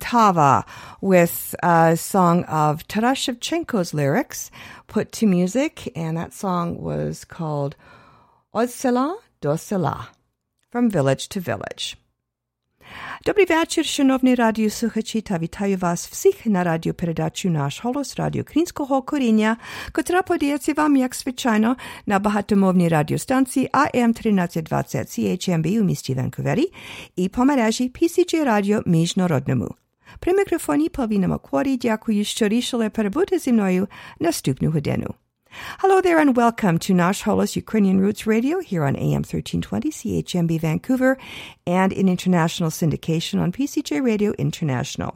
Tava with a song of Taras Shevchenko's lyrics put to music, and that song was called Odsela do Sela, From Village to Village. Dobry večer, šanovni radio sluhačita. Vitaju vas vsih na radio predaču Naš holos radio Krinskog korinja, kotra podijeci vam, jak svečajno, na bahatomovni radiostanciji AM 1320 CHMB u misti Vancouveri i po mreži PCJ radio Mižnorodnemu. Міжнародному. При мікрофоні Павіна Макворі дякую, що рішили перебути зі мною наступну годину. Hello there and welcome to Nash Holos Ukrainian Roots Radio here on AM 1320 CHMB Vancouver and in international syndication on PCJ Radio International.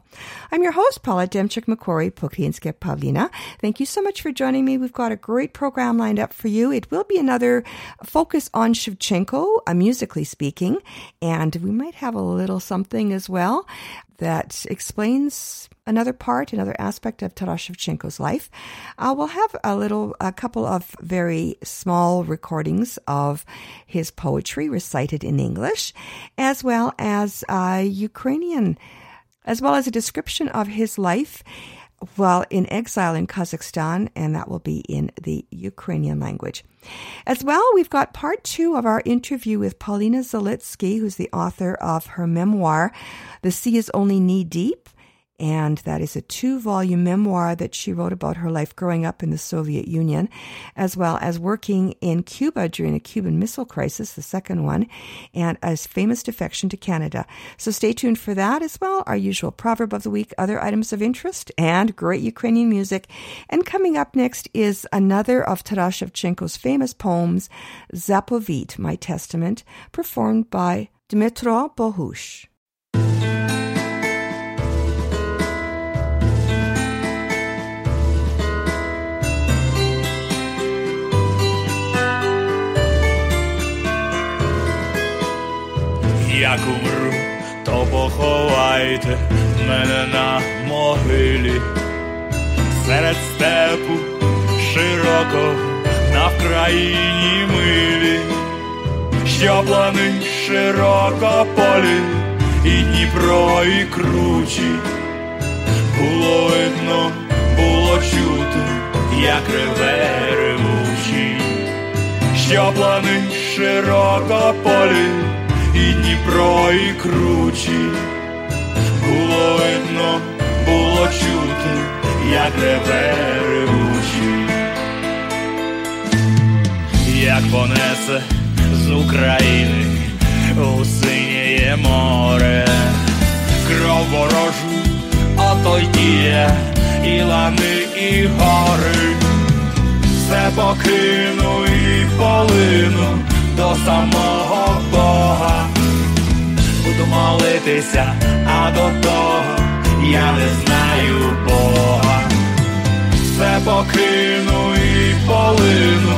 I'm your host, Paula Demchik Makori Pokrinske Pavlina. Thank you so much for joining me. We've got a great program lined up for you. It will be another focus on Shevchenko, uh, musically speaking, and we might have a little something as well that explains another part, another aspect of Taras Shevchenko's life. Uh, we'll have a little, a couple of very small recordings of his poetry recited in English, as well as uh, Ukrainian, as well as a description of his life while in exile in Kazakhstan, and that will be in the Ukrainian language. As well, we've got part two of our interview with Paulina Zalitsky, who's the author of her memoir, The Sea is Only Knee Deep and that is a two volume memoir that she wrote about her life growing up in the Soviet Union, as well as working in Cuba during the Cuban Missile Crisis, the second one, and a famous defection to Canada. So stay tuned for that as well. Our usual proverb of the week, other items of interest, and great Ukrainian music. And coming up next is another of Taras Shevchenko's famous poems, Zapovit, My Testament, performed by Dmitro Bohush. Як умру, то поховайте мене на могилі, серед степу широко на Вкраїні милі, що плани широко полі, і Дніпро, і кручі, було видно, було чути, як реве ревучі, що плани широко полі і Дніпро, і кручі, було видно, було чути, як реве ревучі, як понесе з України у синє море, кров ворожу, ото діє, і лани, і гори, все покину і полину до самого Бога, буду молитися, а до того я не знаю Бога, все покину і полину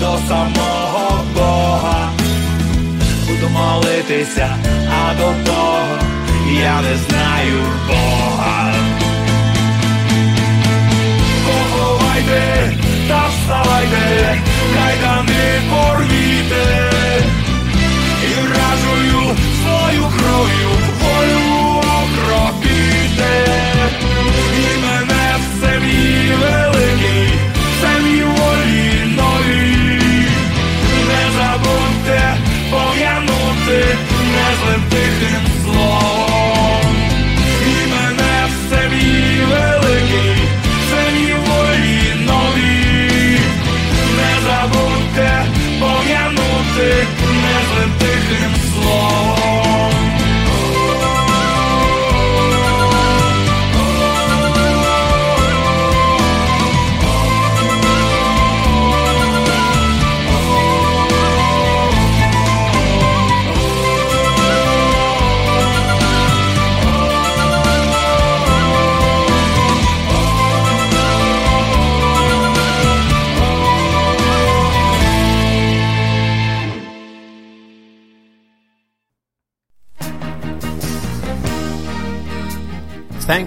до самого Бога, буду молитися, а до того я не знаю Бога. Поховайте вставайте, кайдани порвіте, і вражую свою кров'ю волю окропіте, і мене в сем'ї великій, в сем'ї волі новій, не забудьте пом'янути незлим тихим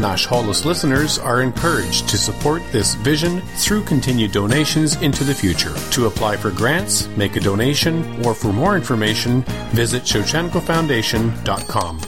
Nash Holos listeners are encouraged to support this vision through continued donations into the future. To apply for grants, make a donation, or for more information, visit ShevchenkoFoundation.com.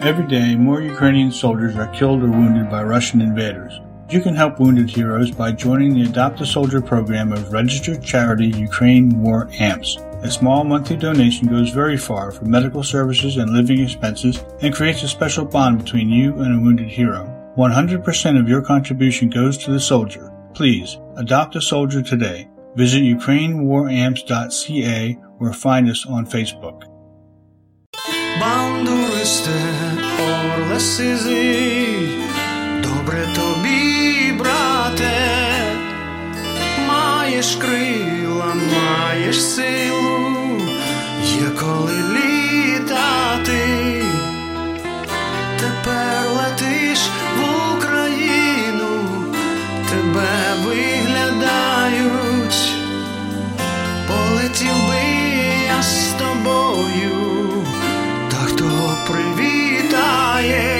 Every day, more Ukrainian soldiers are killed or wounded by Russian invaders. You can help wounded heroes by joining the Adopt a Soldier program of registered charity Ukraine War AMPS. A small monthly donation goes very far for medical services and living expenses and creates a special bond between you and a wounded hero. 100% of your contribution goes to the soldier. Please, adopt a soldier today. Visit ukrainewaramps.ca or find us on Facebook. Бандуристе, орле сизий, добре тобі, маєш крила, маєш силу, є коли літати, тепер летиш в Україну, тебе виглядають, полетів би я з тобою, та хто привітає.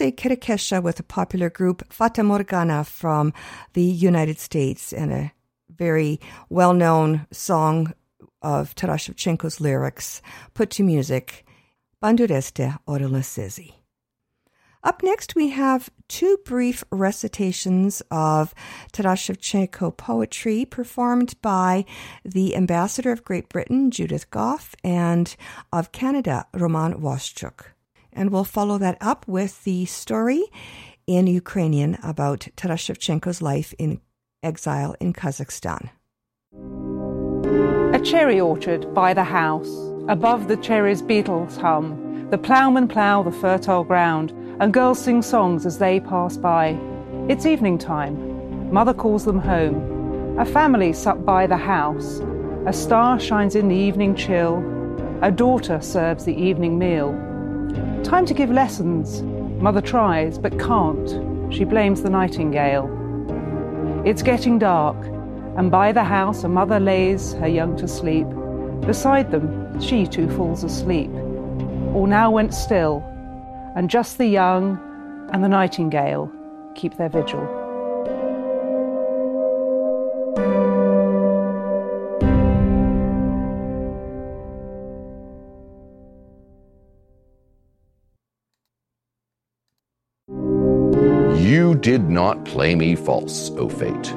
And Kirikesha with a popular group Fata Morgana from the United States and a very well known song of Taras Shevchenko's lyrics put to music, Bandureste Orelasizi. Up next, we have two brief recitations of Taras Shevchenko poetry performed by the Ambassador of Great Britain, Judith Gough, and of Canada, Roman Waschuk. And we'll follow that up with the story in Ukrainian about Taras Shevchenko's life in exile in Kazakhstan. A cherry orchard by the house. Above the cherries, beetles hum. The ploughmen plough the fertile ground, and girls sing songs as they pass by. It's evening time. Mother calls them home. A family sup by the house. A star shines in the evening chill. A daughter serves the evening meal. Time to give lessons. Mother tries, but can't. She blames the nightingale. It's getting dark, and by the house a mother lays her young to sleep. Beside them, she too falls asleep. All now went still, and just the young and the nightingale keep their vigil. Did not play me false, O fate.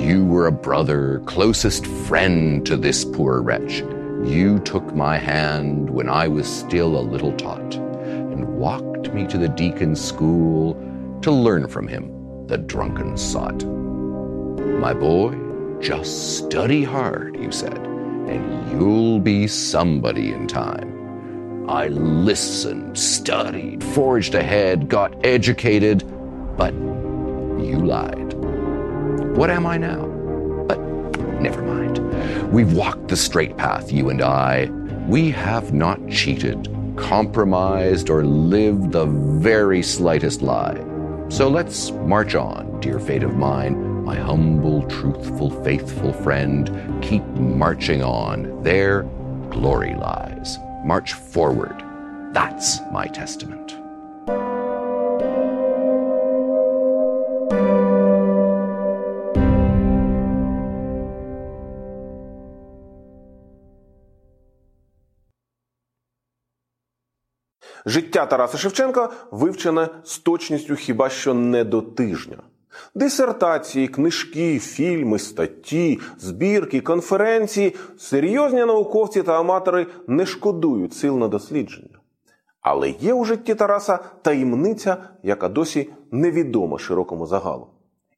You were a brother, closest friend to this poor wretch. You took my hand when I was still a little tot, and walked me to the deacon's school to learn from him, the drunken sot. My boy, just study hard, you said, and you'll be somebody in time. I listened, studied, forged ahead, got educated, but you lied. What am I now? But never mind. We've walked the straight path, you and I. We have not cheated, compromised, or lived the very slightest lie. So let's march on, dear fate of mine, my humble, truthful, faithful friend. Keep marching on. There, glory lies. March forward. That's my testament. Життя Тараса Шевченка вивчене з точністю хіба що не до тижня. Дисертації, книжки, фільми, статті, збірки, конференції, серйозні науковці та аматори не шкодують сил на дослідження. Але є у житті Тараса таємниця, яка досі невідома широкому загалу.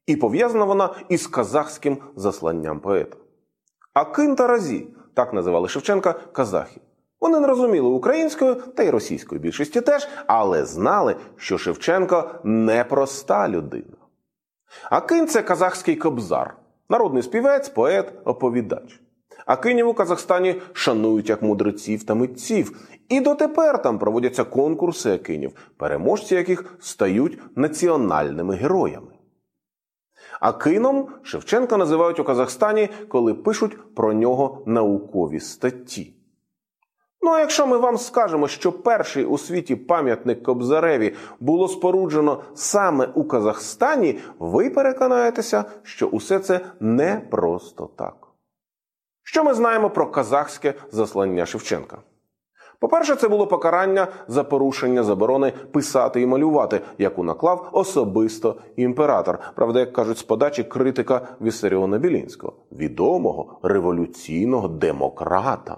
І пов'язана вона із казахським засланням поета. Акин Таразі, так називали Шевченка казахи. Вони не розуміли українською та й російською більшості теж, але знали, що Шевченко непроста людина. Акин це казахський кобзар, народний співець, поет, оповідач. Акинів у Казахстані шанують як мудреців та митців, і дотепер там проводяться конкурси акинів, переможці яких стають національними героями. Акином Шевченка називають у Казахстані, коли пишуть про нього наукові статті. Ну а якщо ми вам скажемо, що перший у світі пам'ятник Кобзареві було споруджено саме у Казахстані, ви переконаєтеся, що усе це не просто так. Що ми знаємо про казахське заслання Шевченка? По-перше, це було покарання за порушення заборони писати і малювати, яку наклав особисто імператор. Правда, як кажуть, з подачі критика Вісаріона Білінського, відомого революційного демократа.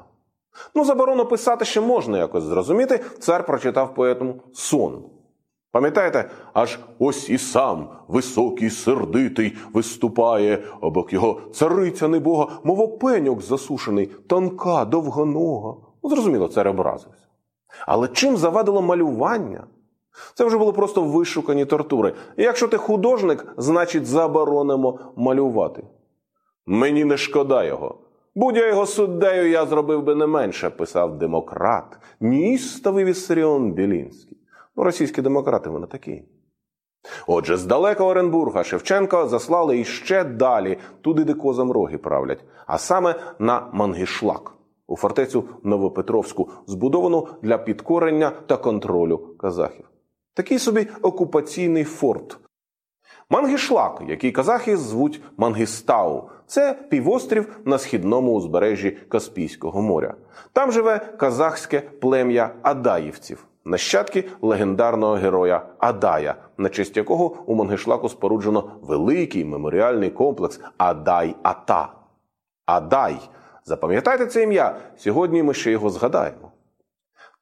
Ну, заборону писати ще можна якось зрозуміти. Цар прочитав поетому сон. Пам'ятаєте, аж ось і сам високий, сердитий виступає, обок його цариця небога, мов опеньок засушений, тонка, довгонога. Ну, зрозуміло, цар образився. Але чим завадило малювання? Це вже було просто вишукані тортури. Якщо ти художник, значить заборонимо малювати. Мені не шкода його. Будь я його суддею, я зробив би не менше, писав демократ, ністовий Віссаріон Білінський. Ну, російські демократи вони такі. Отже, з далекого Оренбурга Шевченка заслали іще далі, туди, де козам роги правлять, а саме на Мангішлак, у фортецю Новопетровську, збудовану для підкорення та контролю казахів. такий собі окупаційний форт. Мангішлак, який казахи звуть Мангістау, це півострів на східному узбережжі Каспійського моря. Там живе казахське плем'я Адаївців, нащадки легендарного героя Адая, на честь якого у Мангішлаку споруджено великий меморіальний комплекс Адай-Ата. Адай. Запам'ятайте це ім'я. Сьогодні ми ще його згадаємо.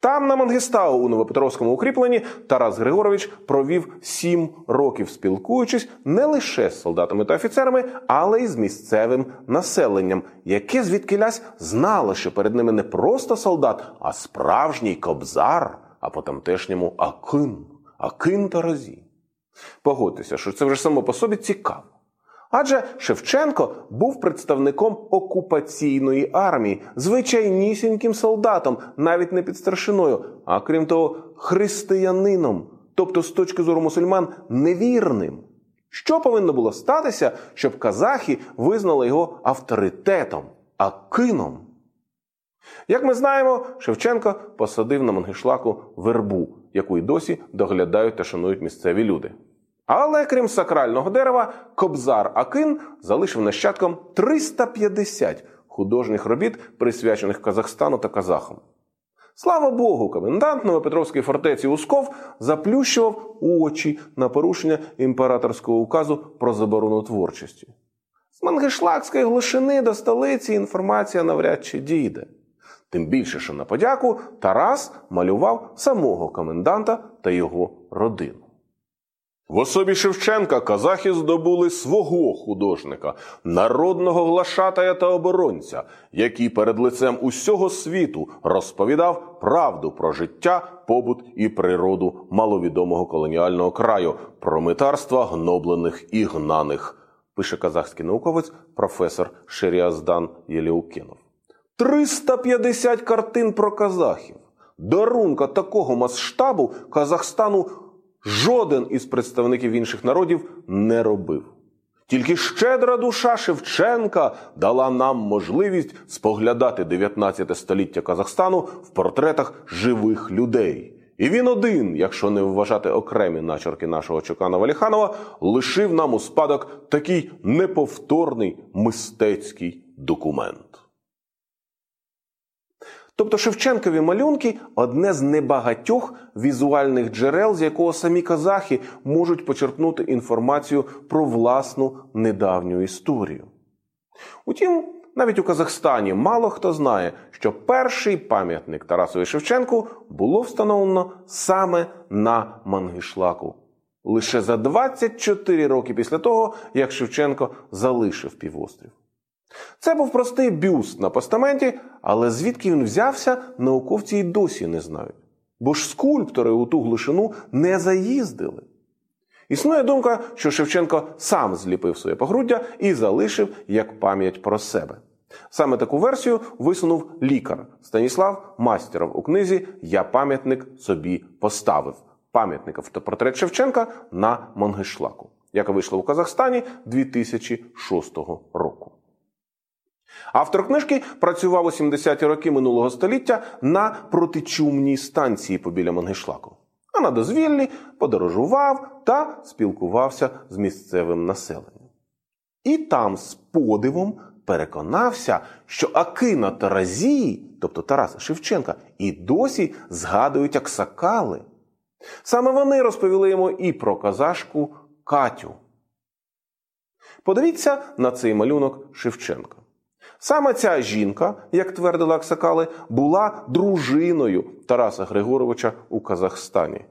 Там, на Мангістау, у Новопетровському укріпленні, Тарас Григорович провів сім років, спілкуючись не лише з солдатами та офіцерами, але й з місцевим населенням, яке звідкилясь знало, що перед ними не просто солдат, а справжній кобзар, а по тамтешньому Акин, Акин Таразі. Погодьтеся, що це вже само по собі цікаво. Адже Шевченко був представником окупаційної армії, звичайнісіньким солдатом, навіть не під старшиною, а крім того, християнином, тобто, з точки зору мусульман, невірним. Що повинно було статися, щоб казахи визнали його авторитетом, акином? Як ми знаємо, Шевченко посадив на Мангішлаку вербу, яку й досі доглядають та шанують місцеві люди. Але крім сакрального дерева, Кобзар Акин залишив нащадкам 350 художніх робіт, присвячених Казахстану та казахам. Слава Богу, комендант Новопетровської фортеці Усков заплющував очі на порушення імператорського указу про заборону творчості. З Мангишлакської глушини до столиці інформація навряд чи дійде. Тим більше, що на подяку Тарас малював самого коменданта та його родину. В особі Шевченка казахи здобули свого художника, народного глашатая та оборонця, який перед лицем усього світу розповідав правду про життя, побут і природу маловідомого колоніального краю, про митарства гноблених і гнаних, пише казахський науковець професор Шеріаздан Єліукінов. 350 картин про казахів. Дарунка такого масштабу Казахстану жоден із представників інших народів не робив. Тільки щедра душа Шевченка дала нам можливість споглядати 19 століття Казахстану в портретах живих людей. І він один, якщо не вважати окремі начерки нашого Чокана Валіханова, лишив нам у спадок такий неповторний мистецький документ. Тобто Шевченкові малюнки одне з небагатьох візуальних джерел, з якого самі казахи можуть почерпнути інформацію про власну недавню історію. Утім, навіть у Казахстані мало хто знає, що перший пам'ятник Тарасові Шевченку було встановлено саме на Мангішлаку. Лише за 24 роки після того, як Шевченко залишив півострів. Це був простий бюст на постаменті, але звідки він взявся, науковці й досі не знають. Бо ж скульптори у ту глушину не заїздили. Існує думка, що Шевченко сам зліпив своє погруддя і залишив як пам'ять про себе. Саме таку версію висунув лікар Станіслав Мастеров у книзі Я пам'ятник собі поставив пам'ятник автопортрет Шевченка на Мангишлаку, яка вийшла у Казахстані 2006 року. Автор книжки працював у 70-ті роки минулого століття на протичумній станції побіля Мангишлаку. А на дозвіллі подорожував та спілкувався з місцевим населенням. І там з подивом переконався, що Акина Таразі, тобто Тараса Шевченка, і досі згадують аксакали. Саме вони розповіли йому і про казашку Катю. Подивіться на цей малюнок Шевченка. Саме ця жінка, як твердили Аксакали, була дружиною Тараса Григоровича у Казахстані.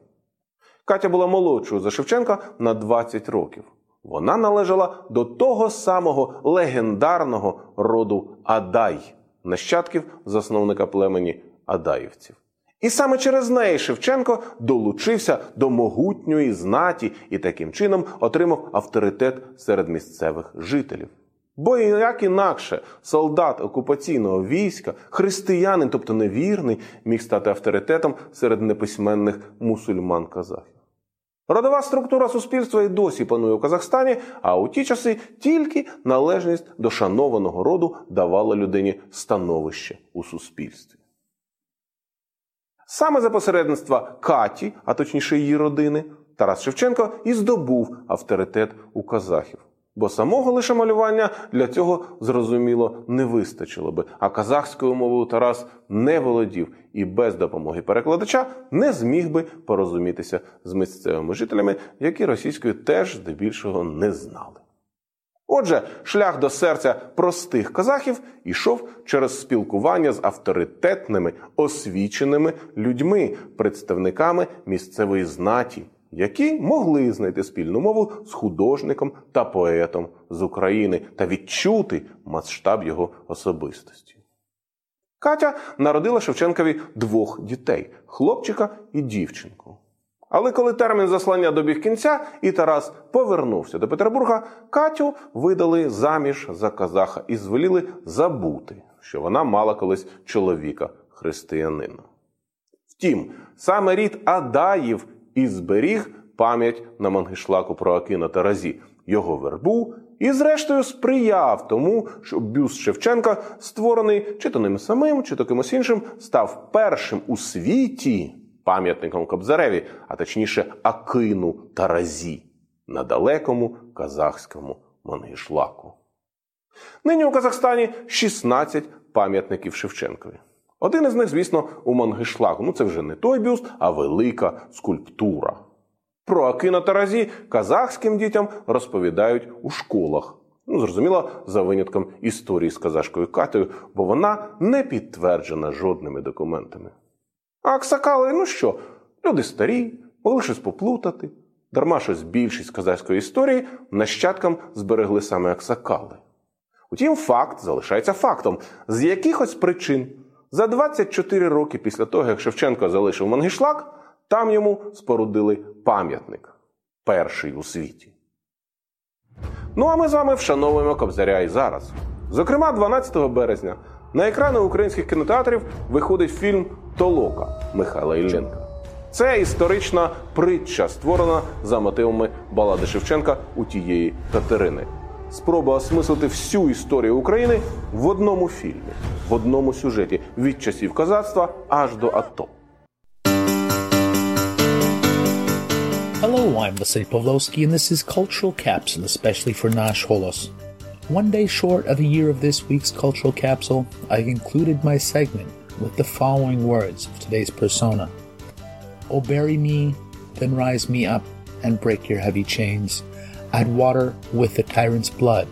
Катя була молодшою за Шевченка на 20 років. Вона належала до того самого легендарного роду Адай, нащадків засновника племені Адаївців. І саме через неї Шевченко долучився до могутньої знаті і таким чином отримав авторитет серед місцевих жителів. Бо як інакше солдат окупаційного війська, християнин, тобто невірний, міг стати авторитетом серед неписьменних мусульман казахів. Родова структура суспільства і досі панує у Казахстані, а у ті часи тільки належність до шанованого роду давала людині становище у суспільстві. Саме за посередництва Каті, а точніше її родини, Тарас Шевченко і здобув авторитет у казахів. Бо самого лише малювання для цього зрозуміло не вистачило би, а казахською мовою Тарас не володів і без допомоги перекладача не зміг би порозумітися з місцевими жителями, які російською теж здебільшого не знали. Отже, шлях до серця простих казахів ішов через спілкування з авторитетними, освіченими людьми, представниками місцевої знаті, які могли знайти спільну мову з художником та поетом з України та відчути масштаб його особистості. Катя народила Шевченкові двох дітей хлопчика і дівчинку. Але коли термін заслання добіг кінця, і Тарас повернувся до Петербурга, Катю видали заміж за казаха і звеліли забути, що вона мала колись чоловіка християнина. Втім, саме рід Адаїв і зберіг пам'ять на Мангишлаку про Акина Таразі, його вербу, і, зрештою, сприяв тому, що бюст Шевченка, створений чи то ним самим, чи то кимось іншим, став першим у світі пам'ятником Кобзареві, а точніше Акину Таразі на далекому казахському Мангишлаку. Нині у Казахстані 16 пам'ятників Шевченкові. Один із них, звісно, у Мангишлаку. Ну, це вже не той бюст, а велика скульптура. Про Акина Таразі казахським дітям розповідають у школах. Ну, зрозуміло, за винятком історії з казашкою Катею, бо вона не підтверджена жодними документами. А Аксакали, ну що, люди старі, могли щось поплутати. Дарма щось більшість казахської історії нащадкам зберегли саме Аксакали. Утім, факт залишається фактом. З якихось причин за 24 роки після того, як Шевченко залишив Мангішлак, там йому спорудили пам'ятник перший у світі. Ну а ми з вами вшановуємо Кобзаря і зараз. Зокрема, 12 березня на екрани українських кінотеатрів виходить фільм Толока Михайла Ілленка. Це історична притча, створена за мотивами балади Шевченка у тієї Катерини. спроба осмислити всю історію України в одному фільмі, в одному сюжеті від часів козацтва аж до АТО. Hello, I'm Vasily Pawlowsky, and this is Cultural Capsule, especially for Nash Holos. One day short of a year of this week's Cultural Capsule, I've included my segment with the following words of today's persona Oh, bury me, then rise me up, and break your heavy chains. Add water with the tyrant's blood,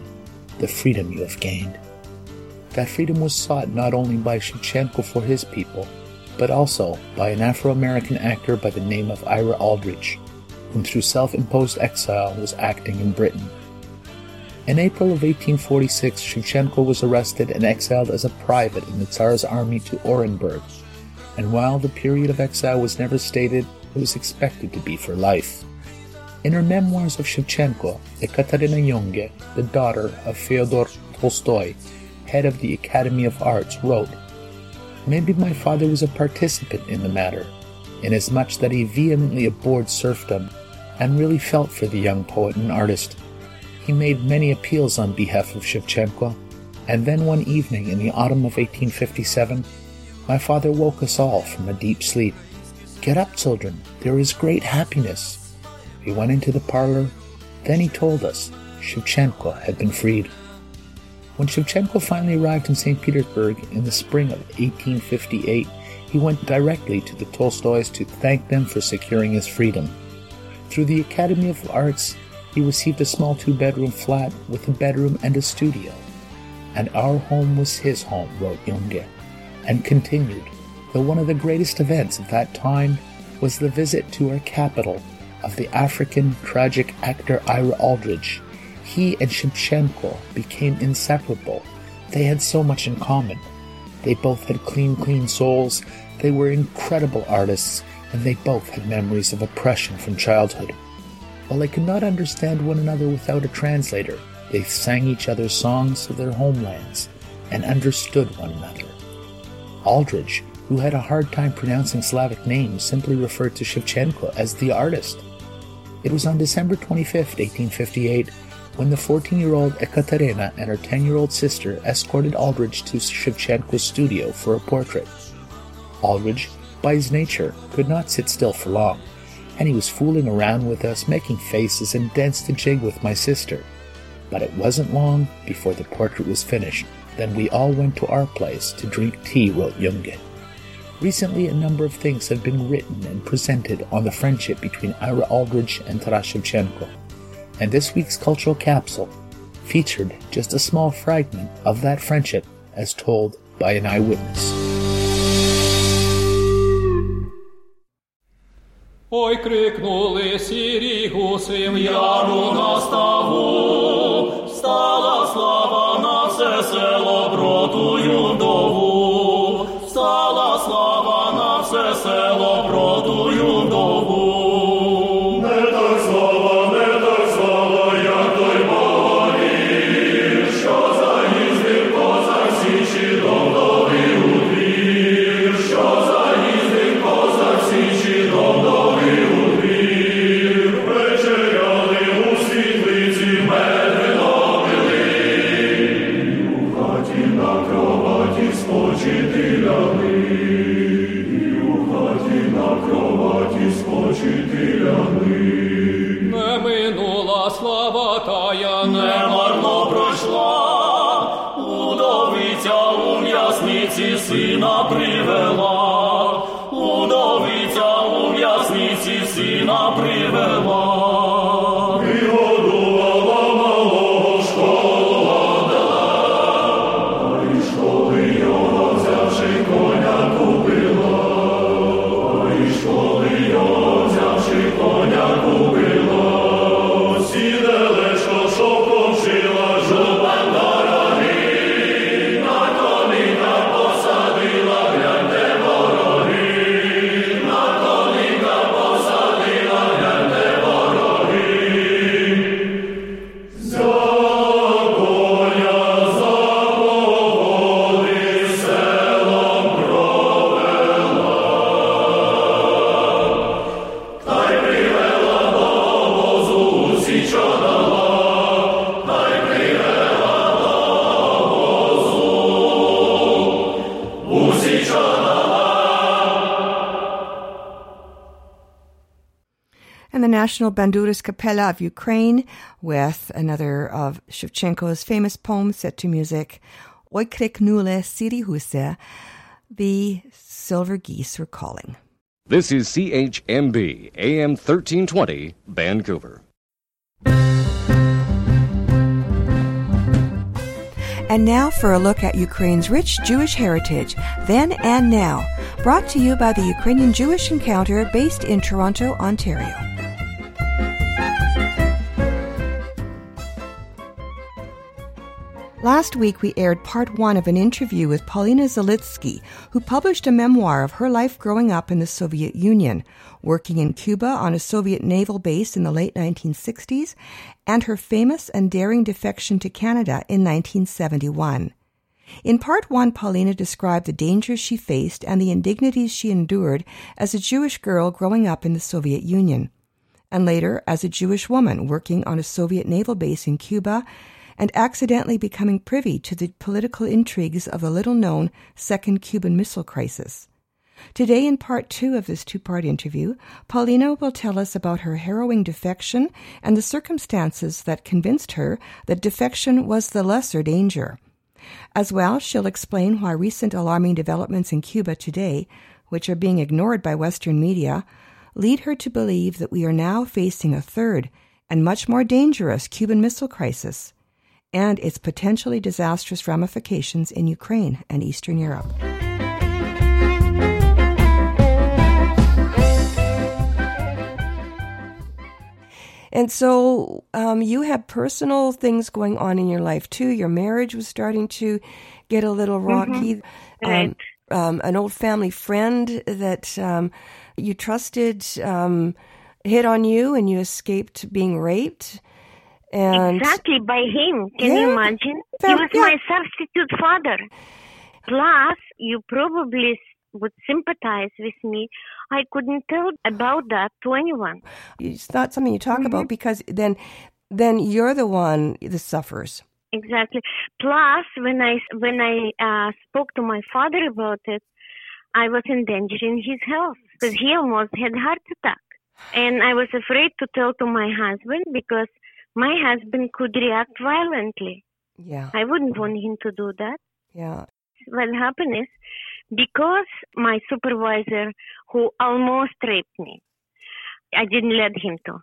the freedom you have gained. That freedom was sought not only by Shevchenko for his people, but also by an Afro American actor by the name of Ira Aldridge, whom through self imposed exile was acting in Britain. In April of 1846, Shevchenko was arrested and exiled as a private in the Tsar's army to Orenburg, and while the period of exile was never stated, it was expected to be for life. In her memoirs of Shevchenko, Ekaterina Junge, the daughter of Fyodor Tolstoy, head of the Academy of Arts, wrote, Maybe my father was a participant in the matter, inasmuch that he vehemently abhorred serfdom and really felt for the young poet and artist. He made many appeals on behalf of Shevchenko, and then one evening in the autumn of 1857, my father woke us all from a deep sleep. Get up, children, there is great happiness. We went into the parlor, then he told us Shevchenko had been freed. When Shevchenko finally arrived in St. Petersburg in the spring of 1858, he went directly to the Tolstoys to thank them for securing his freedom. Through the Academy of Arts, he received a small two bedroom flat with a bedroom and a studio. And our home was his home, wrote Junge, and continued, though one of the greatest events of that time was the visit to our capital of the African tragic actor Ira Aldridge. He and Shevchenko became inseparable. They had so much in common. They both had clean, clean souls. They were incredible artists, and they both had memories of oppression from childhood. While they could not understand one another without a translator, they sang each other's songs of their homelands and understood one another. Aldridge, who had a hard time pronouncing Slavic names, simply referred to Shevchenko as the artist. It was on December 25, 1858, when the 14 year old Ekaterina and her 10 year old sister escorted Aldridge to Shevchenko's studio for a portrait. Aldridge, by his nature, could not sit still for long, and he was fooling around with us, making faces and danced a jig with my sister. But it wasn't long before the portrait was finished. Then we all went to our place to drink tea, wrote Junge. Recently, a number of things have been written and presented on the friendship between Ira Aldridge and Taras Shevchenko, and this week's cultural capsule featured just a small fragment of that friendship as told by an eyewitness. Ой, крикнули сірі гуси в яру на ставу, стала слава на все Не минула слава тая, не марно пройшла, удовиця у м'ясниці сина привела, удовиця у м'ясниці сина привела. National Bandurist Capella of Ukraine with another of Shevchenko's famous poems set to music, Oi Kriknule Sirihuse, The Silver Geese Were Calling. This is CHMB, AM 1320, Vancouver. And now for a look at Ukraine's rich Jewish heritage, then and now, brought to you by the Ukrainian Jewish Encounter based in Toronto, Ontario. Last week, we aired part one of an interview with Paulina Zalitsky, who published a memoir of her life growing up in the Soviet Union, working in Cuba on a Soviet naval base in the late 1960s, and her famous and daring defection to Canada in 1971. In part one, Paulina described the dangers she faced and the indignities she endured as a Jewish girl growing up in the Soviet Union, and later as a Jewish woman working on a Soviet naval base in Cuba and accidentally becoming privy to the political intrigues of the little known Second Cuban Missile Crisis. Today, in part two of this two part interview, Paulina will tell us about her harrowing defection and the circumstances that convinced her that defection was the lesser danger. As well, she'll explain why recent alarming developments in Cuba today, which are being ignored by Western media, lead her to believe that we are now facing a third and much more dangerous Cuban Missile Crisis and its potentially disastrous ramifications in Ukraine and Eastern Europe. And so um, you had personal things going on in your life too. Your marriage was starting to get a little rocky. Mm-hmm. Right. Um, um, an old family friend that um, you trusted um, hit on you and you escaped being raped. And exactly by him. Can Yeah. you imagine? Fam- he was yeah. my substitute father. Plus, you probably would sympathize with me. I couldn't tell about that to anyone. it's not something you talk Mm-hmm. about because then then you're the one that suffers. Exactly. Plus, when I when I uh, spoke to my father about it, I was endangering his health because he almost had heart attack. And I was afraid to tell to my husband because my husband could react violently. Yeah. I wouldn't want him to do that. Yeah. What happened is because my supervisor who almost raped me, I didn't let him to.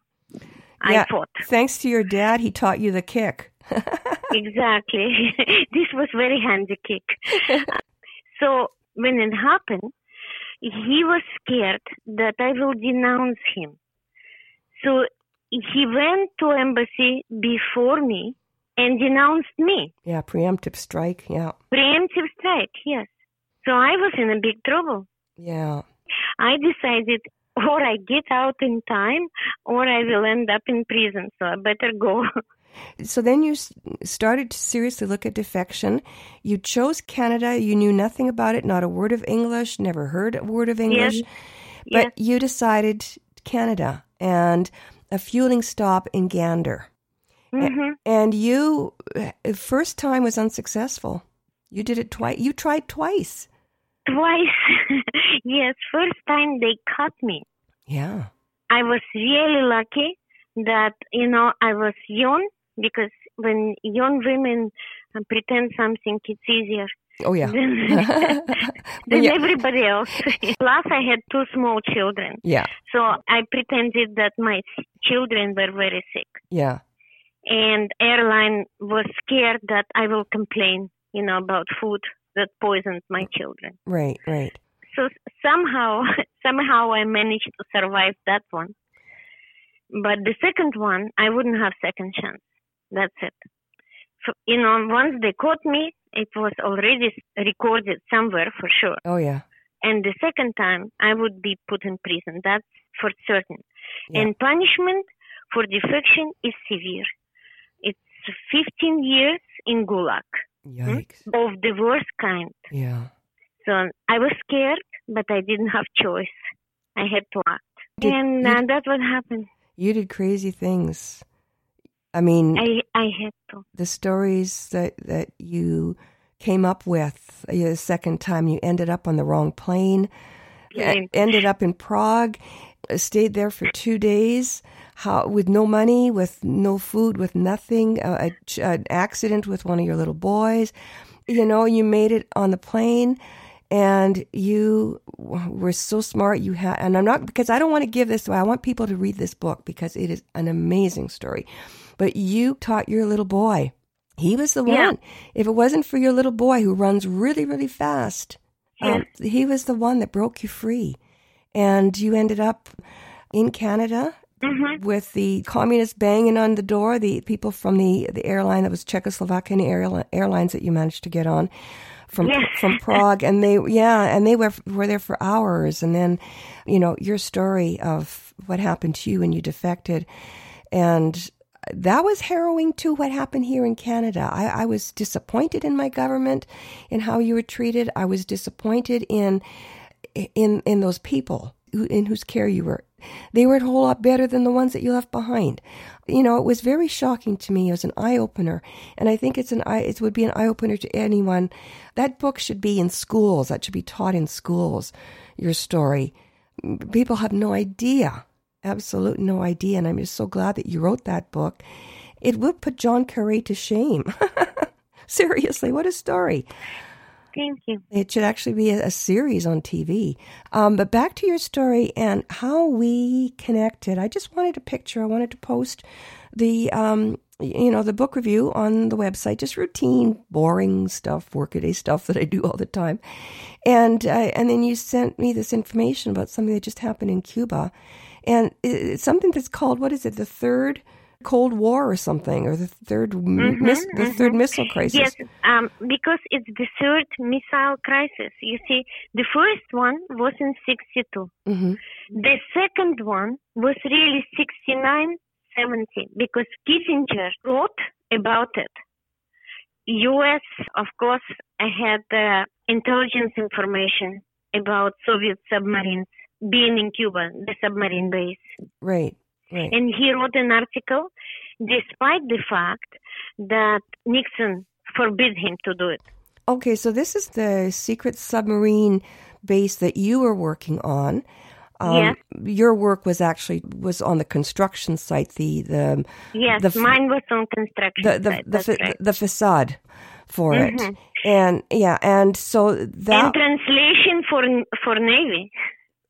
I yeah. fought. Thanks to your dad, he taught you the kick. exactly. this was very handy kick. so when it happened, he was scared that I will denounce him. So he went to embassy before me and denounced me. Yeah, preemptive strike. Yeah. Preemptive strike, yes. So I was in a big trouble. Yeah. I decided or I get out in time or I will end up in prison. So I better go. So then you started to seriously look at defection. You chose Canada. You knew nothing about it, not a word of English, never heard a word of English. Yes. But Yes. you decided Canada and a fueling stop in Gander. A- Mhm. And you, uh, first time was unsuccessful. You did it twice. You tried twice. Twice. yes, first time they cut me. Yeah. I was really lucky that, you know, I was young because when young women uh, pretend something, it's easier Oh, yeah. than, you- everybody else. Plus, I had two small children. Yeah. So I pretended that my children were very sick. Yeah. And airline was scared that I will complain, you know, about food that poisoned my children. Right, right. So somehow, somehow I managed to survive that one. But the second one, I wouldn't have second chance. That's it. So, you know, once they caught me, it was already recorded somewhere for sure. Oh, yeah. And the second time, I would be put in prison. That's for certain. Yeah. And punishment for defection is severe. It's 15 years in Gulag Yikes. of the worst kind. Yeah. So I was scared, but I didn't have choice. I had to act. Did- and you- uh, that's what happened. You did crazy things. I mean, I I had to. the stories that that you came up with uh, the second time you ended up on the wrong plane e- ended up in prague uh, stayed there for two days how with no money with no food with nothing uh, a, an accident with one of your little boys. You know you made it on the plane and you were so smart you had and i'm not because i don't want to give this away. I want people to read this book because it is an amazing story but you taught your little boy he was the Yeah. one if it wasn't for your little boy who runs really really fast um, he was the one that broke you free and you ended up in canada Mm-hmm. with the communists banging on the door, the people from the, the airline that was Czechoslovakian airli- airlines that you managed to get on from Yes. from Prague, and they yeah, and they were were there for hours, and then you know your story of what happened to you when you defected, and that was harrowing too. What happened here in Canada? I, I was disappointed in my government, in how you were treated. I was disappointed in in in those people in whose care you were. They were a whole lot better than the ones that you left behind. You know, it was very shocking to me. It was an eye opener, and I think it's an eye. It would be an eye opener to anyone. That book should be in schools. That should be taught in schools. Your story. People have no idea, absolute no idea, and I'm just so glad that you wrote that book. It would put John Curry to shame. Seriously, what a story. Thank you. It should actually be a, a series on TV. Um, but back to your story and how we connected. I just wanted a picture. I wanted to post the, um, you know, the book review on the website. Just routine, boring stuff, workaday stuff that I do all the time. And uh, and then you sent me this information about something that just happened in Cuba, and it's something that's called what is it? The third Cold War or something, or the 3rd Mhm, miss, the third mhm. missile crisis. Yes, um, because it's the third missile crisis. You see, the first one was in 62. hmm The second one was really 69, 70, because Kissinger wrote about it. U.S., of course, had uh, intelligence information about Soviet submarines being in Cuba, the submarine base. Right. Right. And he wrote an article despite the fact that Nixon forbid him to do it. Okay, so this is the secret submarine base that you were working on. Um, Yes. Your work was actually was on the construction site. The the Yes, the, mine was on construction the the site. the, fa- right. the facade for Mhm. it, and yeah, and so and that translation for for Navy.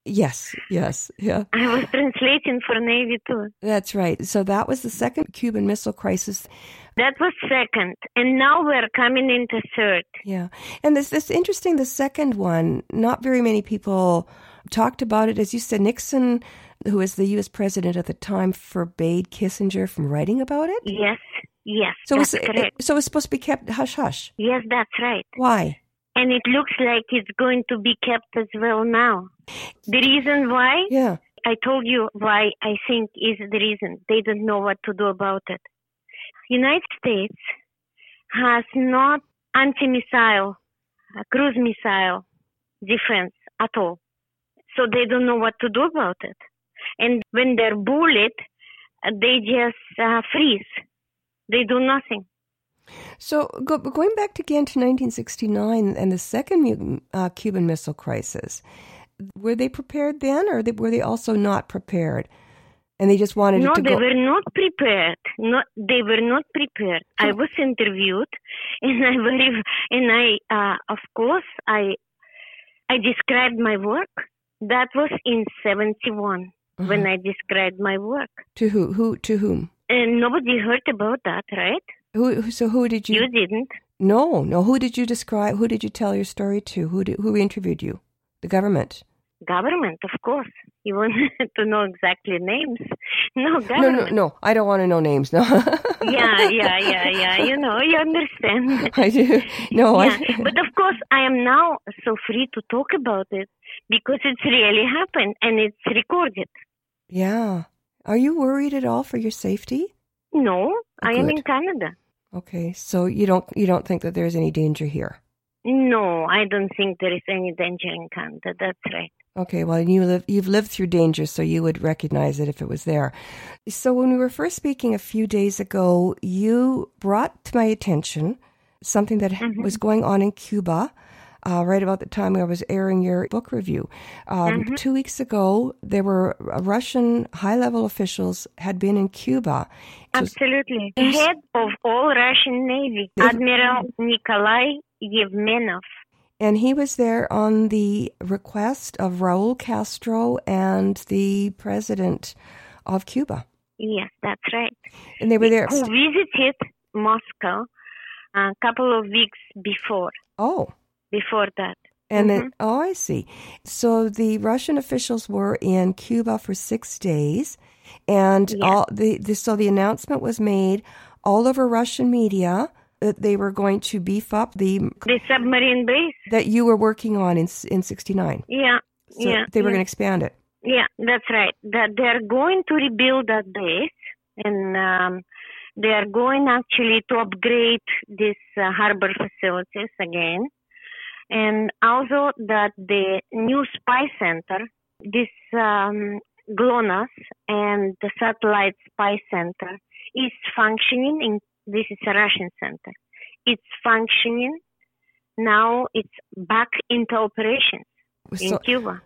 yes, yes, yeah. I was translating for Navy too. That's right. So that was the second Cuban Missile Crisis. That was second, and now we're coming into third. Yeah. And this this interesting the second one, not very many people talked about it as you said Nixon who was the US president at the time forbade Kissinger from writing about it. Yes, yes, So that's it's correct. so it's supposed to be kept hush hush. Yes, that's right. Why? And it looks like it's going to be kept as well now. The reason why? Yeah. I told you why I think is the reason. They don't know what to do about it. United States has not anti-missile, cruise missile defense at all. So they don't know what to do about it. And when they're bullied, they just uh, freeze. They do nothing. So go, going back to again to 1969 and the second uh, Cuban Missile Crisis, were they prepared then, or were they also not prepared? And they just wanted no, it to they go. were not prepared. Not they were not prepared. I was interviewed, and I very and I uh, of course I I described my work. That was in '71 when Uh-huh. I described my work, to who? Who to whom? and nobody heard about that, right? Who? So who did you? You didn't. No, no. Who did you describe? Who did you tell your story to? Who did, who interviewed you? The government. Government, of course. You want to know exactly names? No, No, government. no, no. No. I don't want to know names. No. yeah, yeah, yeah, yeah. You know, you understand. I do. No, yeah. I. but of course, I am now so free to talk about it because it's really happened and it's recorded. Yeah. Are you worried at all for your safety? No, I am in Canada. Okay, so you don't you don't think that there's any danger here? No, I don't think there is any danger in Canada. That's right. Okay, well, you live you've lived through danger, so you would recognize it if it was there. So when we were first speaking a few days ago, you brought to my attention something that mm-hmm. was going on in Cuba. Uh, right about the time I was airing your book review. Um, Two weeks ago, there were uh, Russian high level officials had been in Cuba. Absolutely. The head of all Russian Navy, Admiral Nikolai Yevmenov. And he was there on the request of Raul Castro and the president of Cuba. Yes, that's right. And they were there. Who visited Moscow a couple of weeks before. Oh. Before that. And Mhm. then, oh, I see. So the Russian officials were in Cuba for six days, and Yeah. all the, the so the announcement was made all over Russian media that they were going to beef up the The submarine base. that you were working on in in '69. Yeah. So yeah. they were yeah. going to expand it. Yeah, that's right. That they're going to rebuild that base, and um, they are going actually to upgrade these uh, harbor facilities again, and also that the new spy center, this um, GLONASS and the satellite spy center, is functioning. In this is a Russian center. It's functioning now. It's back into operations in Cuba.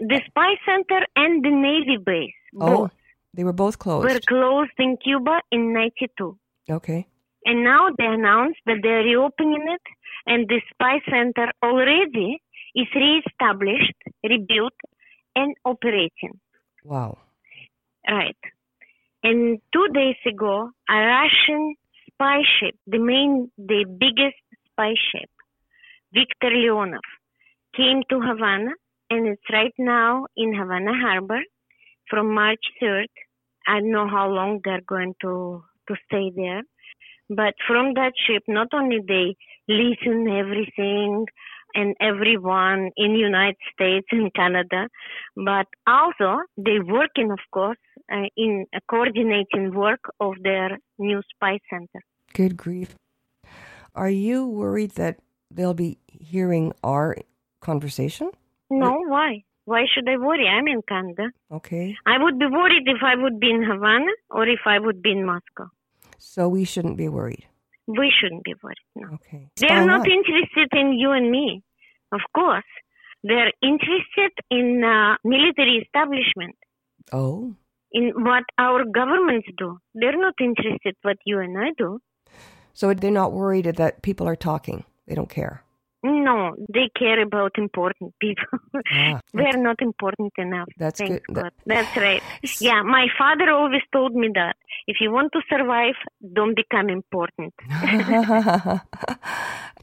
The spy center and the Navy base Oh, both they were both closed. were closed in Cuba in 92. Okay. And now they announced that they're reopening it and the spy center already is reestablished, rebuilt, and operating. Wow. Right. And two days ago, a Russian spy ship, the main, the biggest spy ship, Viktor Leonov, came to Havana and it's right now in Havana Harbor from March 3rd. I don't know how long they're going to, to stay there. But from that ship, not only they listen everything and everyone in United States and Canada, but also they working, of course, uh, in a coordinating work of their new spy center. Good grief. Are you worried that they'll be hearing our conversation? No, why? Why should I worry? I'm in Canada. Okay. I would be worried if I would be in Havana or if I would be in Moscow. So we shouldn't be worried. We shouldn't be worried. No. Okay. They're Why not interested in you and me, of course. They're interested in uh, military establishment, Oh. in what our governments do. They're not interested what you and I do. So they're not worried that people are talking. They don't care. No, they care about important people. Ah, They're not important enough. That's Thank good. God. That's right. Yeah, my father always told me that if you want to survive, don't become important.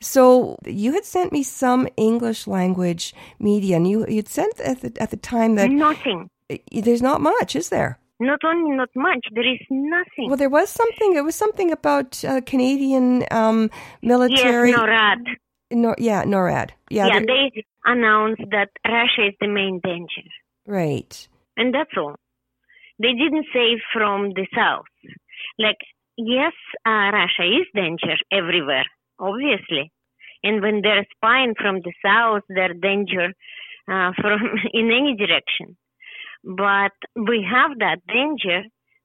so you had sent me some English language media, and you you'd sent at the at the time that Nothing. there's not much, is there? Not only not much, there is nothing. Well, there was something. It was something about uh, Canadian um, military. Yes, NORAD. Nor, yeah, NORAD. Yeah, Yeah, they announced that Russia is the main danger. right. And that's all. They didn't say from the south. Like, yes, uh, Russia is danger everywhere, obviously. And when they're spying from the south, they're danger uh, from in any direction. But we have that danger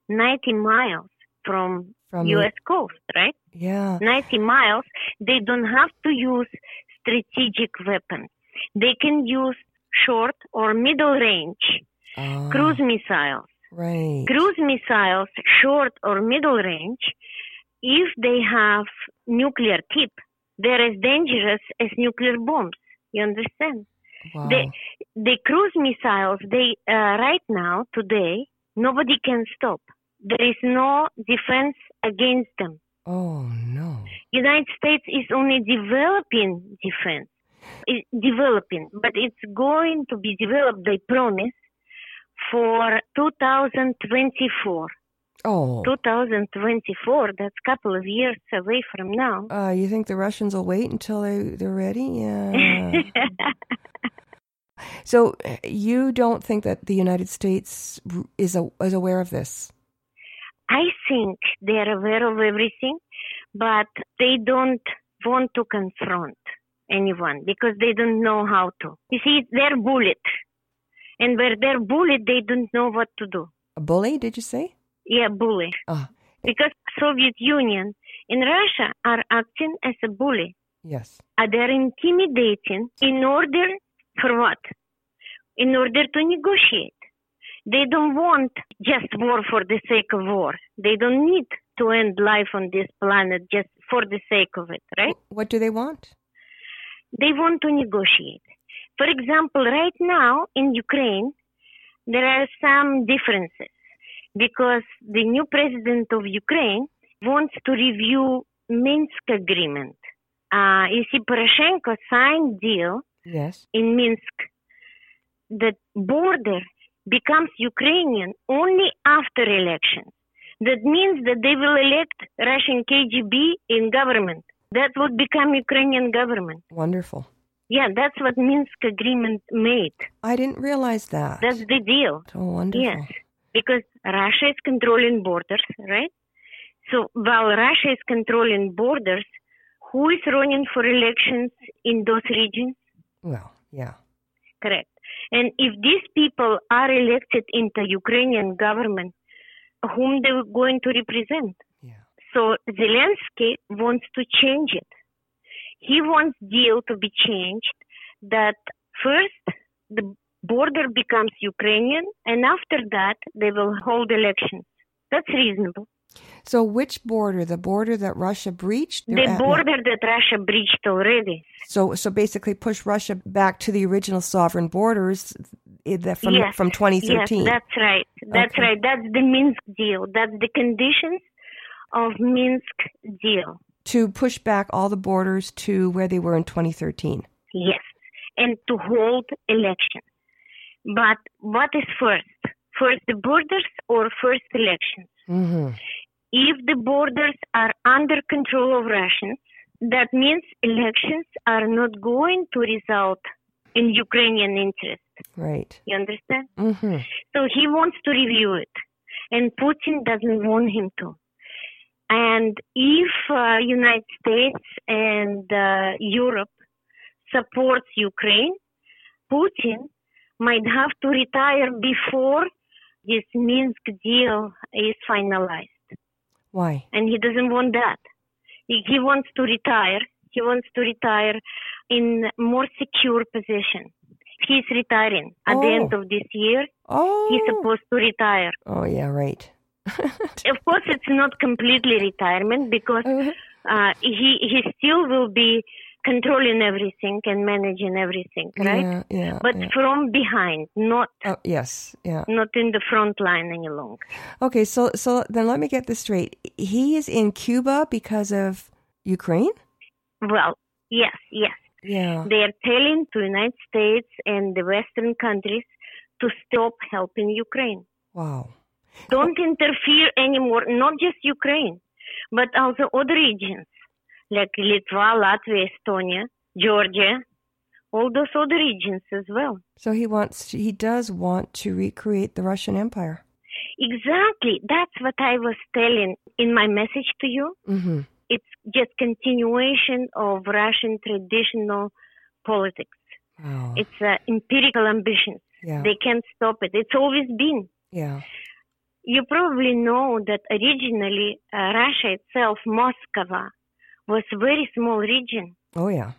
90 miles from, From U.S. coast, right? Yeah. 90 miles. They don't have to use strategic weapons. They can use short or middle range Ah, cruise missiles. right. Cruise missiles, short or middle range, if they have nuclear tip, they're as dangerous as nuclear bombs. You understand? Wow. The, the cruise missiles, they uh, right now, today, nobody can stop. There is no defense against them. Oh no. United States is only developing defense, It's developing, but it's going to be developed. They promise for 2024. Oh. 2024. That's a couple of years away from now. Uh, you think the Russians will wait until they they're ready? Yeah. so you don't think that the United States is a, is aware of this? I think they're aware of everything, but they don't want to confront anyone because they don't know how to. You see, they're bullied. And where they're bullied, they don't know what to do. A bully? Did you say? Yeah, bully. Ah, Because Soviet Union and Russia are acting as a bully. yes. Uh, they're intimidating in order for what? In order to negotiate. They don't want just war for the sake of war. They don't need to end life on this planet just for the sake of it, right? What do they want? They want to negotiate. For example, right now in Ukraine, there are some differences because the new president of Ukraine wants to review Minsk agreement. Uh, you see, Poroshenko signed deal Yes. in Minsk that border becomes Ukrainian only after elections. That means that they will elect Russian KGB in government. That would become Ukrainian government. Wonderful. Yeah, that's what Minsk agreement made. I didn't realize that. That's the deal. oh, wonderful. Yes, because Russia is controlling borders, right? So while Russia is controlling borders, who is running for elections in those regions? Well, yeah. Correct. And if these people are elected into Ukrainian government, whom they were going to represent? Yeah. So Zelensky wants to change it. He wants deal to be changed that first the border becomes Ukrainian and after that they will hold elections. That's reasonable. So which border? The border that Russia breached? The border that Russia breached already. So so basically push Russia back to the original sovereign borders eh, that from yes. from 2013. Yes, that's right. That's Okay. right. That's the Minsk deal. That's the conditions of Minsk deal. to push back all the borders to where they were in 2013. Yes. And to hold elections. But what is first? First the borders or first elections? Mm-hmm. If the borders are under control of Russians, that means elections are not going to result in Ukrainian interest. Right. You understand? Mm-hmm. So he wants to review it, and Putin doesn't want him to. And if uh, United States and uh, Europe supports Ukraine, Putin might have to retire before this Minsk deal is finalized, Why? and he doesn't want that. He, he wants to retire. He wants to retire in more secure position. he's retiring at the end of this year. Oh. He's supposed to retire. Oh, yeah, right. of course, it's not completely retirement because uh, he he still will be controlling everything and managing everything, right? Yeah, yeah. but yeah. from behind, not Oh, yes, yeah. not in the front line any longer. Okay, so so then let me get this straight. He is in Cuba because of Ukraine? Well, yes, yes. Yeah. They are telling to United States and the Western countries to stop helping Ukraine. Wow. Don't interfere anymore, not just Ukraine, but also other regions like Litva, Latvia, Estonia, Georgia, all those other regions as well. So he wants he does want to recreate the Russian Empire. Exactly. That's what I was telling in my message to you. Mhm. It's just continuation of Russian traditional politics. Wow. It's uh, empirical ambitions. Yeah. They can't stop it. It's always been. Yeah. You probably know that originally uh, Russia itself, Moscow, was a very small region. Oh yeah.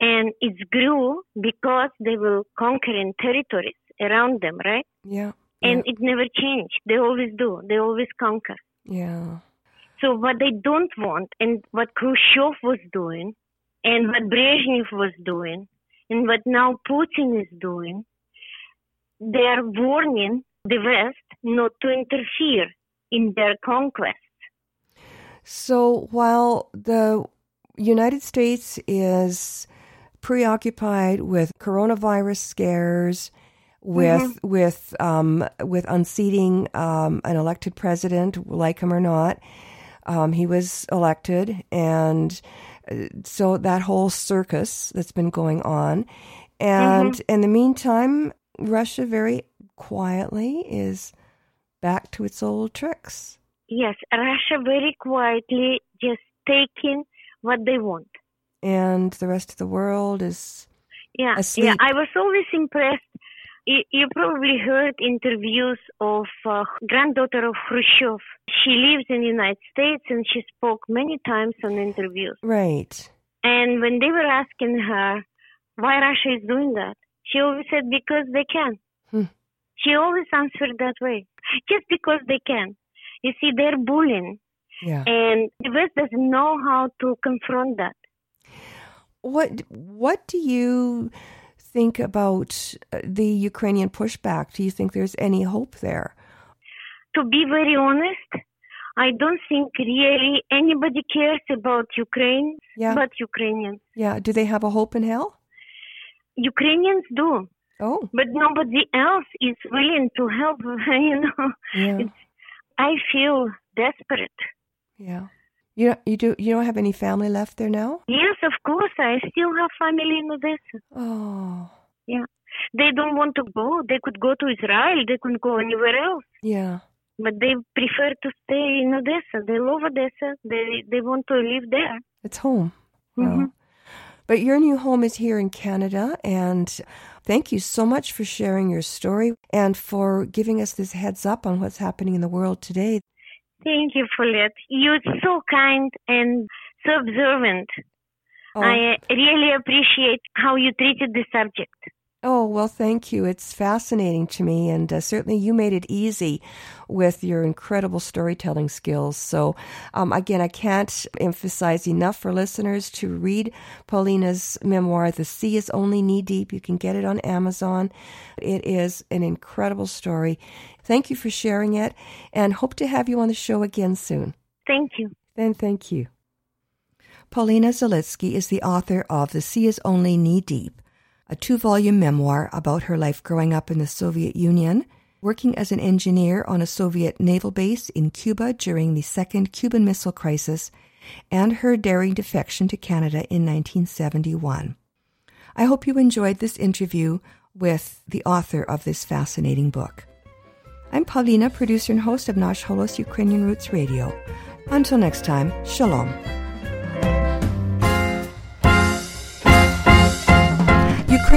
And it grew because they were conquering territories around them, right? Yeah. And it never changed. They always do. They always conquer. Yeah. So what they don't want and what Khrushchev was doing and what Brezhnev was doing and what now Putin is doing, they are warning the West not to interfere in their conquest. So while the United States is preoccupied with coronavirus scares, with with um, with unseating um, an elected president, like him or not, um, he was elected, and uh, so that whole circus that's been going on, and Mhm. in the meantime, Russia very quietly is back to its old tricks. Yes, Russia very quietly just taking what they want. and the rest of the world is Yeah, asleep. yeah. I was always impressed. You, you probably heard interviews of uh, granddaughter of Khrushchev. She lives in the United States and she spoke many times on interviews. right. And when they were asking her why Russia is doing that, she always said because they can. Hmm. She always answered that way, just because they can. You see, they're bullying, Yeah. and the West doesn't know how to confront that. What what do you think about uh, the Ukrainian pushback? Do you think there's any hope there? To be very honest, I don't think really anybody cares about Ukraine Yeah. but Ukrainians. Yeah. Do they have a hope in hell? Ukrainians do. Oh. But nobody else is willing to help, you know. Yeah. It's, I feel desperate. Yeah. You you do you don't have any family left there now? Yes, of course, I still have family in Odessa. Oh. Yeah. They don't want to go. They could go to Israel. They couldn't go anywhere else. Yeah. But they prefer to stay in Odessa. They love Odessa. They they want to live there. It's home. Wow. Mhm. But your new home is here in Canada, and thank you so much for sharing your story and for giving us this heads up on what's happening in the world today. Thank you, Paulette. You're so kind and so observant. Oh. I really appreciate how you treated the subject. Oh, well, thank you. It's fascinating to me, and uh, certainly you made it easy with your incredible storytelling skills. So, um, again, I can't emphasize enough for listeners to read Paulina's memoir, The Sea is Only Knee Deep. You can get it on Amazon. It is an incredible story. Thank you for sharing it, and hope to have you on the show again soon. Thank you. Then thank you. Paulina Zalitsky is the author of The Sea is Only Knee Deep, a two volume memoir about her life growing up in the Soviet Union, working as an engineer on a Soviet naval base in Cuba during the Second Cuban Missile Crisis, and her daring defection to Canada in 1971. I hope you enjoyed this interview with the author of this fascinating book. I'm Pavlina, producer and host of Nash Holos Ukrainian Roots Radio. Until next time, shalom.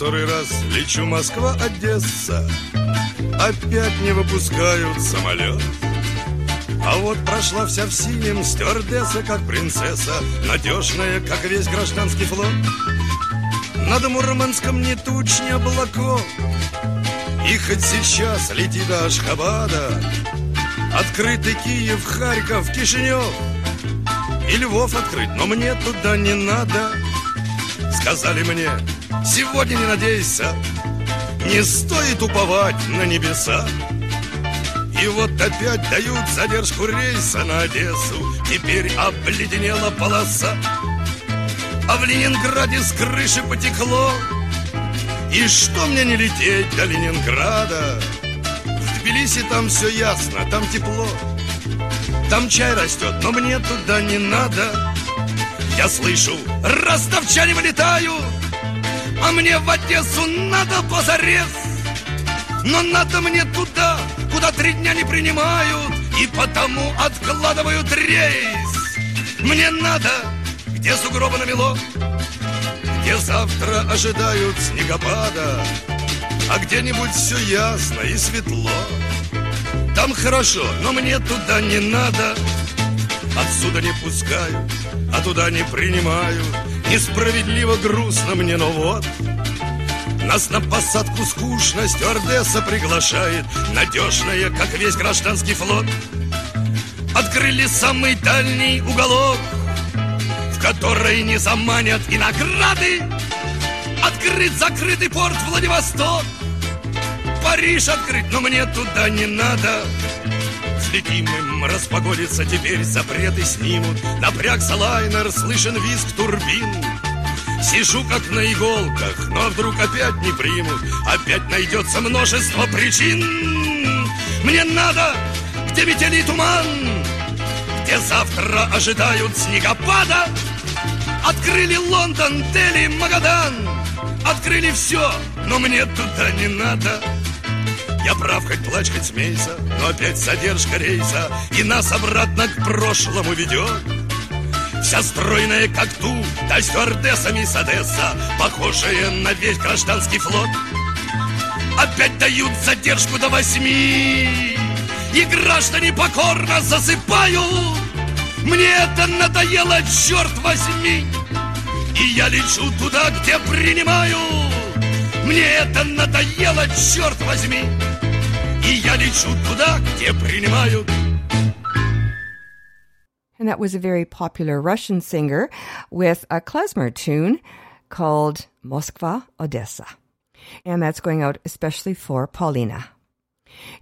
Который раз лечу Москва-Одесса. Опять не выпускают самолет. А вот прошла вся в синем стюардесса, как принцесса Надежная, как весь гражданский флот. Над Мурманском ни туч, ни облаков И хоть сейчас лети до Ашхабада Открытый Киев, Харьков, Кишинев. И Львов открыть, но мне туда не надо. Сказали мне, сегодня не надейся Не стоит уповать на небеса. И вот опять дают задержку рейса на Одессу. Теперь обледенела полоса. А в Ленинграде с крыши потекло. И что мне не лететь до Ленинграда? В Тбилиси там все ясно, там тепло. Там чай растет, но мне туда не надо. Я слышу, ростовчане вылетают А мне в Одессу надо позарез. Но надо мне туда, куда три дня не принимают И потому откладывают рейс Мне надо, где сугробы намело Где завтра ожидают снегопада А где-нибудь все ясно и светло. Там хорошо, но мне туда не надо. Отсюда не пускают а туда не принимаю Несправедливо грустно мне, но вот. Нас на посадку скучно стюардесса приглашает Надежная, как весь гражданский флот. Открыли самый дальний уголок В который не заманят и награды. Открыт закрытый порт Владивосток. Париж открыть, но мне туда не надо Взлетим им, распогодится теперь, запреты снимут Напрягся лайнер, слышен визг турбин. Сижу как на иголках, но вдруг опять не примут Опять найдется множество причин. Мне надо, где метели туман Где завтра ожидают снегопада. Открыли Лондон, Дели, Магадан. Открыли все, но мне туда не надо я прав, хоть плачь, хоть смейся Но опять задержка рейса. И нас обратно к прошлому ведет. Вся стройная, как ту, да стюардесса мисс Одесса Похожая на весь гражданский флот. Опять дают задержку до восьми. И граждане покорно засыпают. Мне это надоело, черт возьми. И я лечу туда, где принимают Мне это надоело, черт возьми И я лечу туда, где принимают And that was a very popular Russian singer with a klezmer tune called Moskva Odessa. And that's going out especially for Paulina.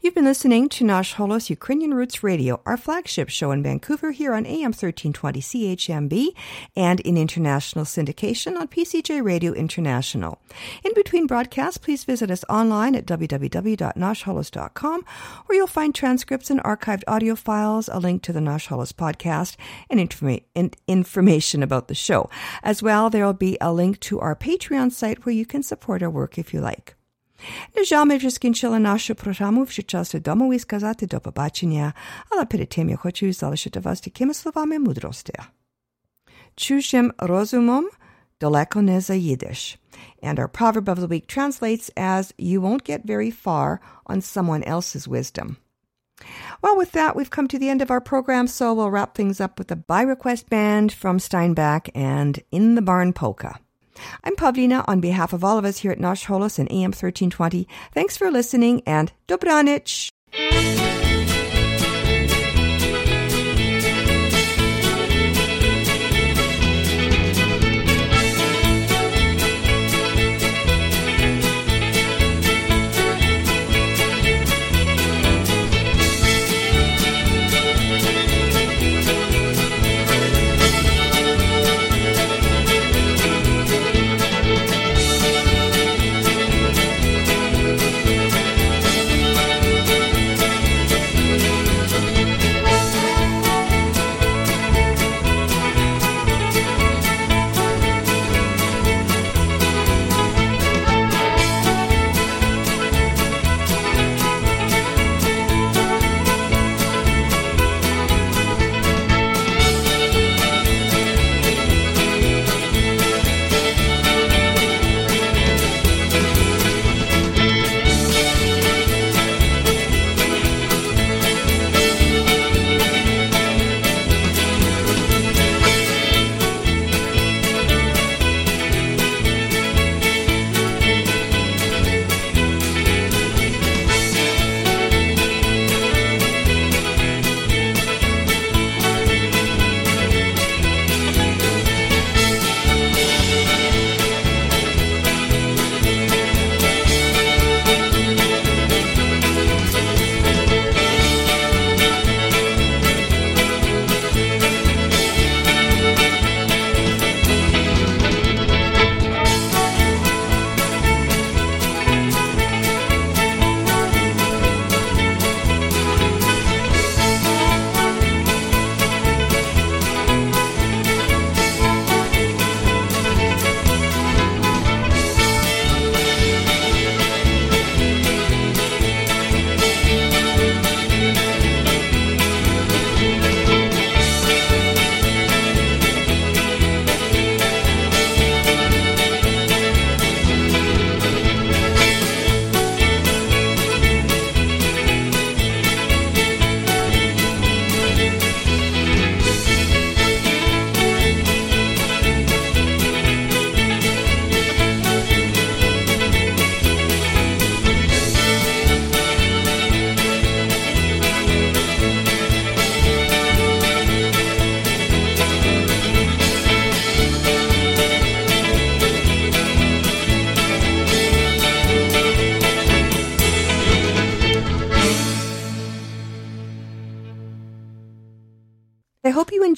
You've been listening to Nash Holos Ukrainian Roots Radio, our flagship show in Vancouver here on AM 1320 CHMB and in international syndication on PCJ Radio International. In between broadcasts, please visit us online at www.nashholos.com where you'll find transcripts and archived audio files, a link to the Nash Holos podcast, and, informa- and information about the show. As well, there will be a link to our Patreon site where you can support our work if you like. Żamy, że skończyła naszą programu. Życzę się domu i skazać do pobaczenia, ale przed tym ja chcę zalecić was takimi słowami mądrości. Czuszym rozumom daleko nie zajedziesz. And our proverb of the week translates as you won't get very far on someone else's wisdom. Well, with that, we've come to the end of our program, so we'll wrap things up with a by request band from Steinbach and In the Barn Polka. I'm Pavlina on behalf of all of us here at Nash Holos and AM 1320. Thanks for listening and Dobranich!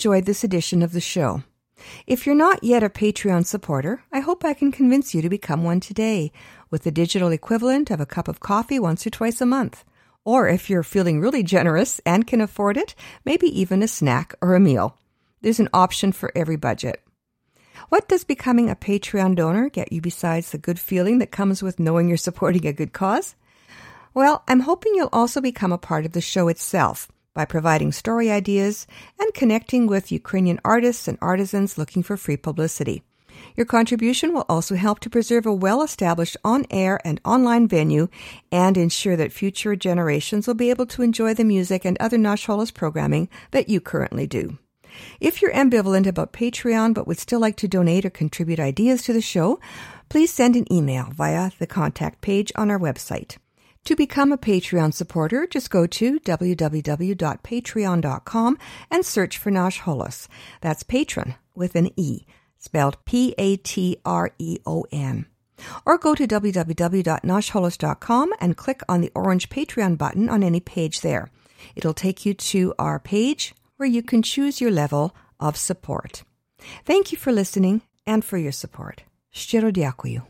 Enjoyed this edition of the show. If you're not yet a Patreon supporter, I hope I can convince you to become one today with the digital equivalent of a cup of coffee once or twice a month. Or if you're feeling really generous and can afford it, maybe even a snack or a meal. There's an option for every budget. What does becoming a Patreon donor get you besides the good feeling that comes with knowing you're supporting a good cause? Well, I'm hoping you'll also become a part of the show itself by providing story ideas and connecting with Ukrainian artists and artisans looking for free publicity. Your contribution will also help to preserve a well established on air and online venue and ensure that future generations will be able to enjoy the music and other Holos programming that you currently do. If you're ambivalent about Patreon but would still like to donate or contribute ideas to the show, please send an email via the contact page on our website. To become a Patreon supporter, just go to www.patreon.com and search for Nash Holos. That's patron with an E, spelled P A T R E O N. Or go to www.nashholos.com and click on the orange Patreon button on any page there. It'll take you to our page where you can choose your level of support. Thank you for listening and for your support. Щиро дякую.